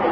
que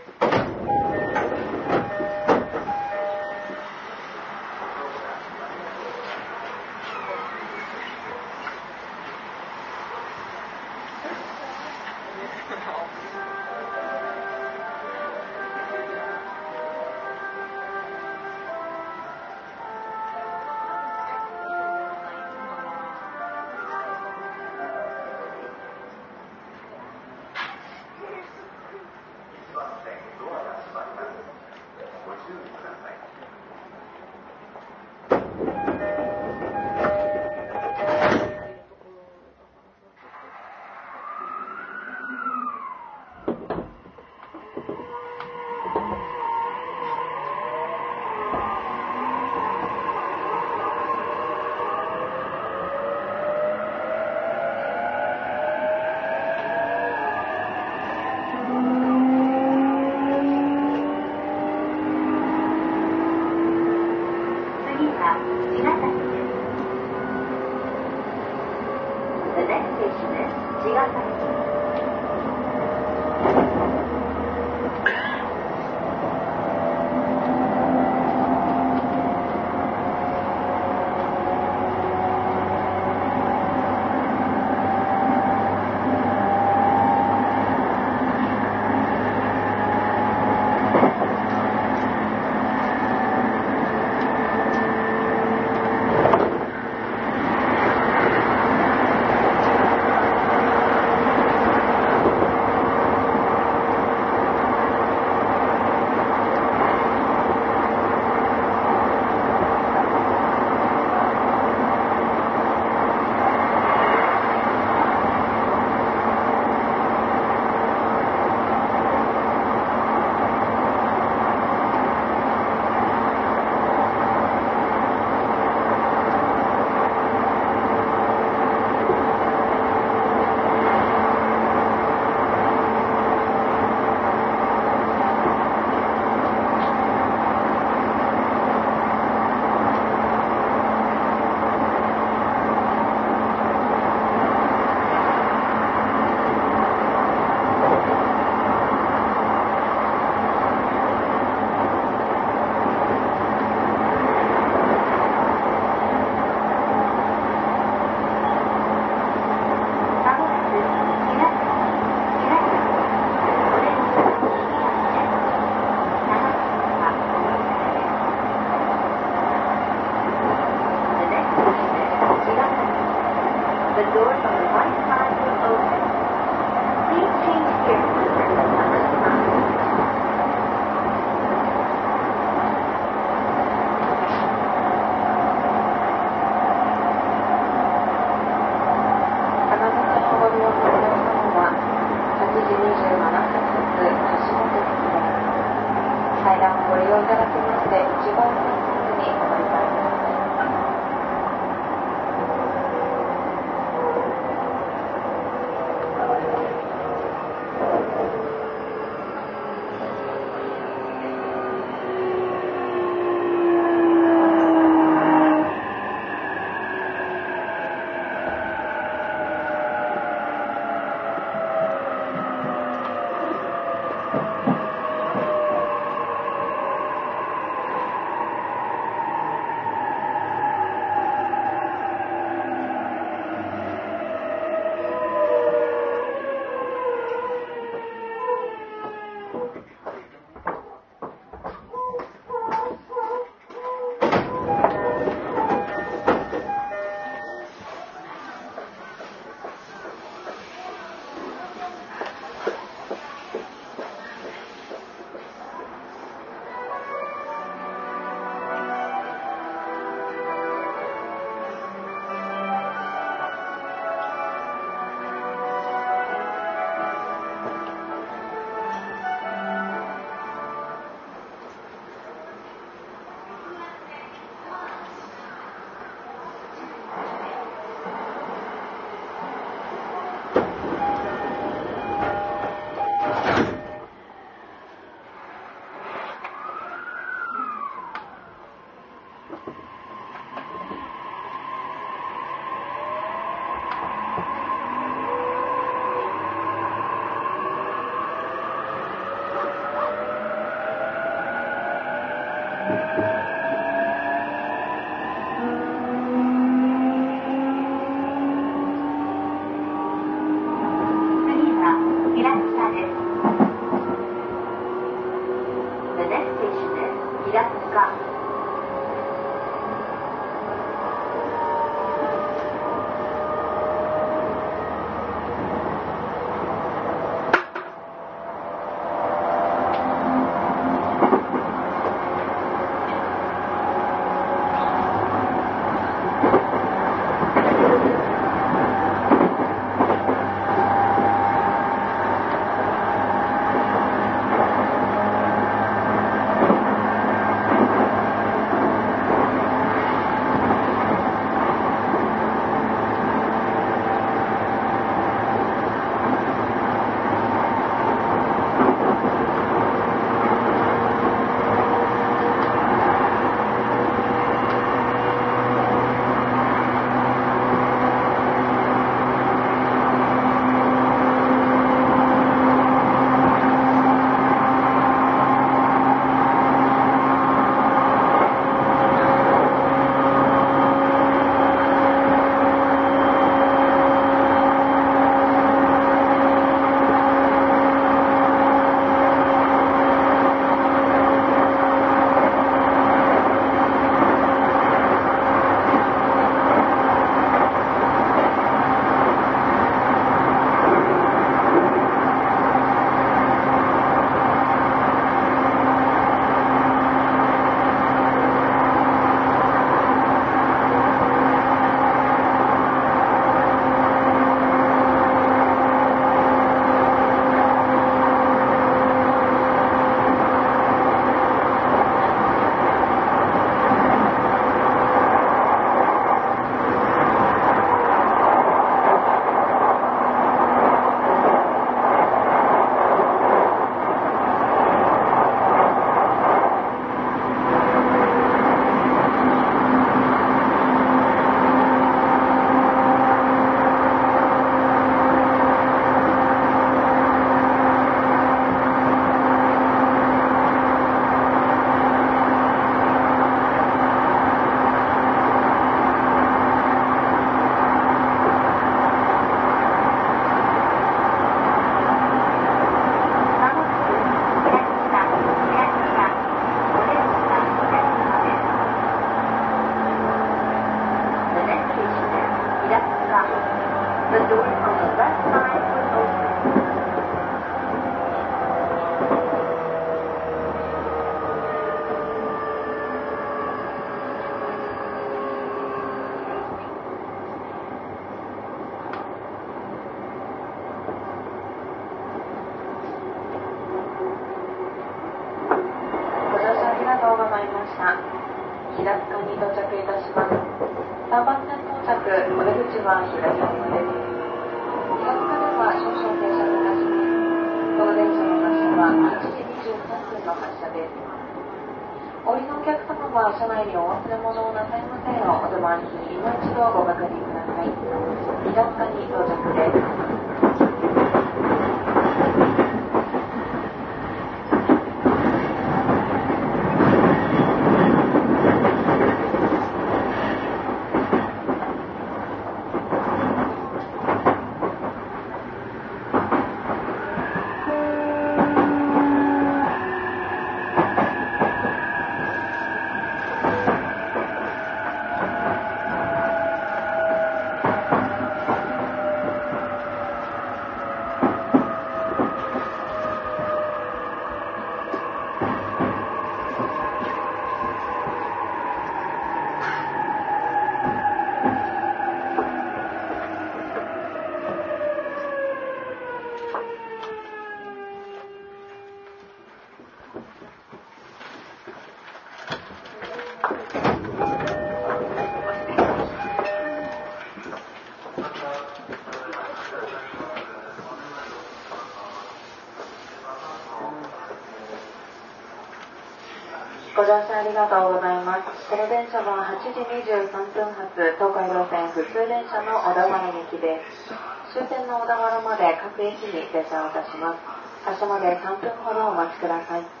がとうございます。この電車は8時23分発東海道線普通電車の小田原行きです。終点の小田原まで各駅に停車をいたします。発車まで3分ほどお待ちください。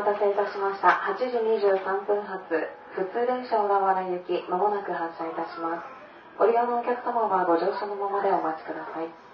待たせいたしました。8時23分発、普通電車小田原行き、まもなく発車いたします。ご利用のお客様はご乗車のままでお待ちください。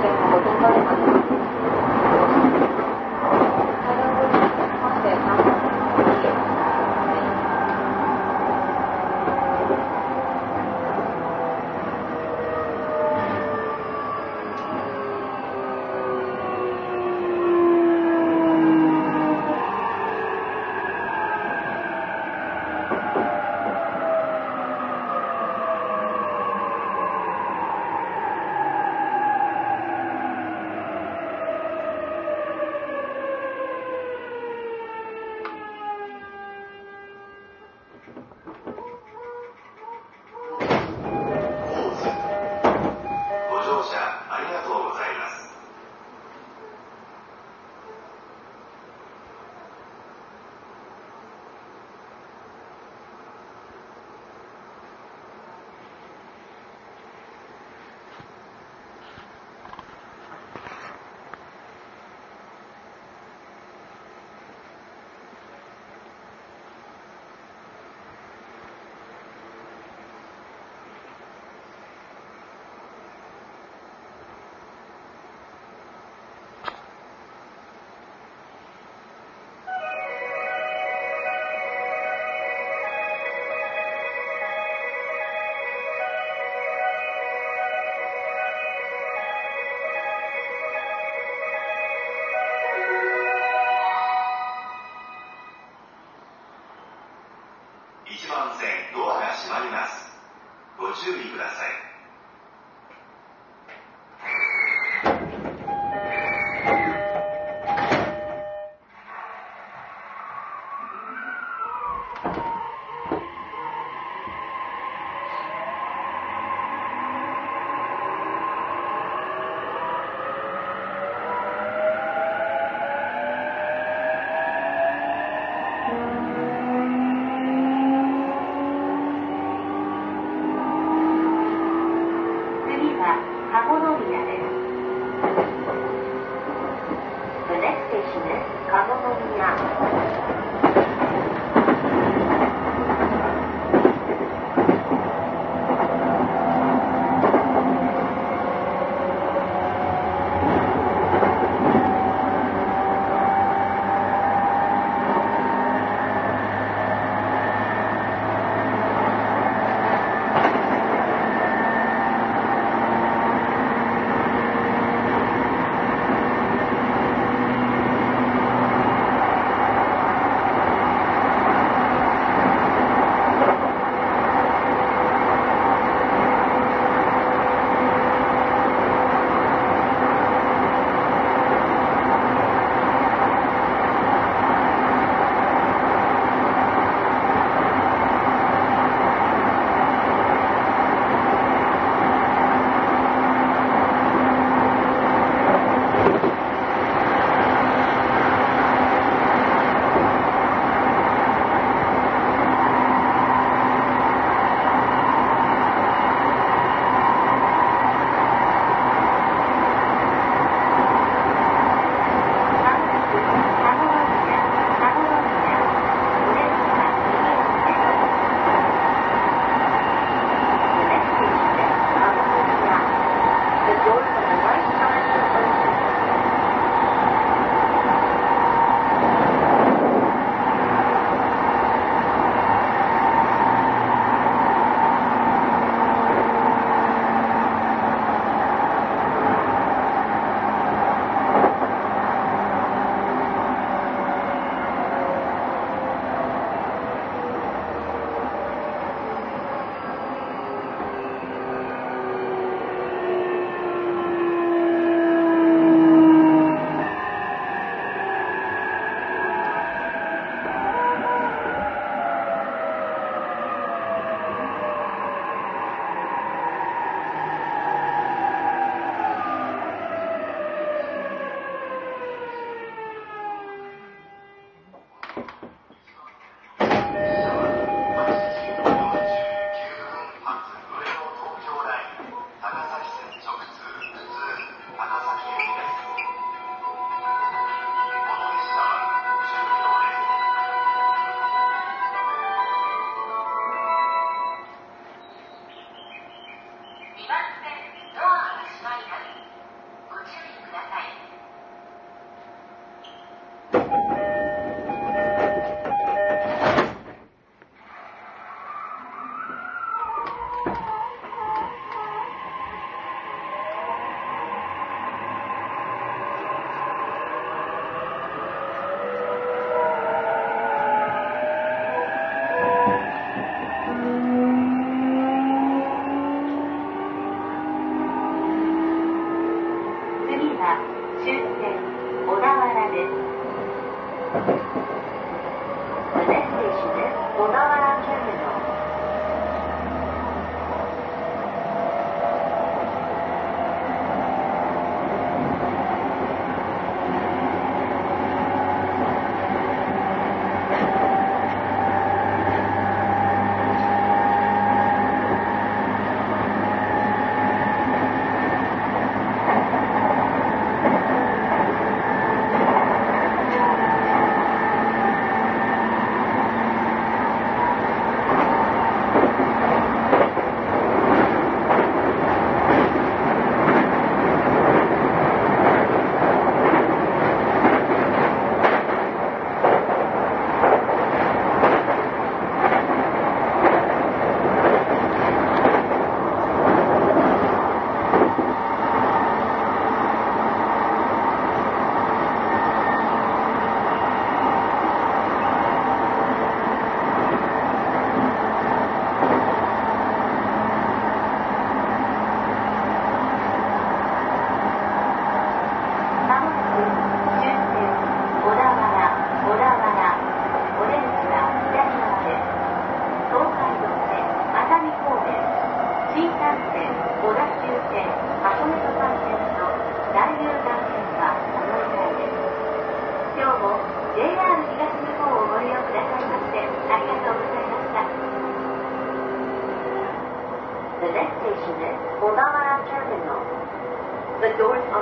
ご覧ください。から終点小田原です The next station is 小田原 Terminal まもなく終点小田原小田原小田原に到着です東海道線熱海方面新幹線小田急線小田急線箱根トパ線と大遊岩線はお乗り換えです今日も JR 東日本をご利用くださいましてありがとうございました The next station is Odawara Terminal. The doors on the left side will open.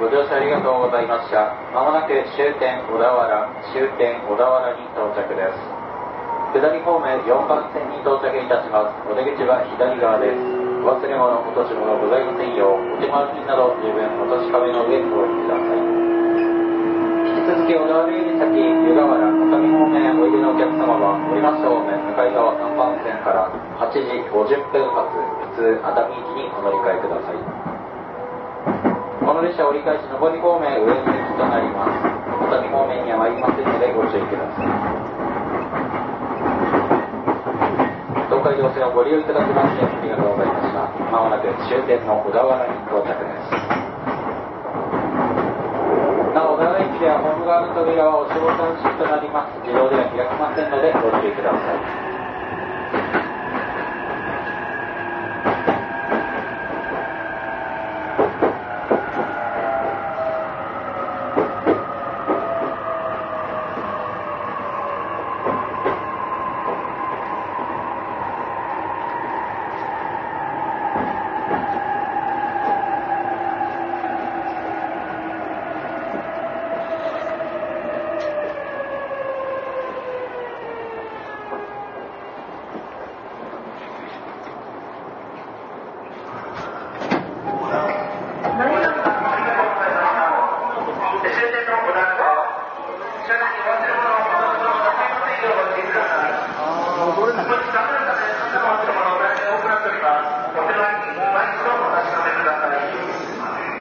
ご乗車ありがとうございました。まもなく終点小田原、終点小田原に到着です。下り方面4番線に到着いたします。お出口は左側です。お忘れ物、落とし物ございませんよう、お手回りなど十分落とし壁の上にご置きください。引き続き小田原より先、湯河原、熱海方面おいでのお客様は、森町方面、向かい側3番線から8時50分発、普通熱海行きにお乗り換えください。この列車折り返し上り方面上向きとなります。熱海方面には参りませんのでご注意ください。東海道線をご利用いただきましてありがとうございました。まもなく終点の小田原に到着です。なお、小田原駅ではホーム側の扉はお仕事の式となります。自動では開きませんのでご注意ください。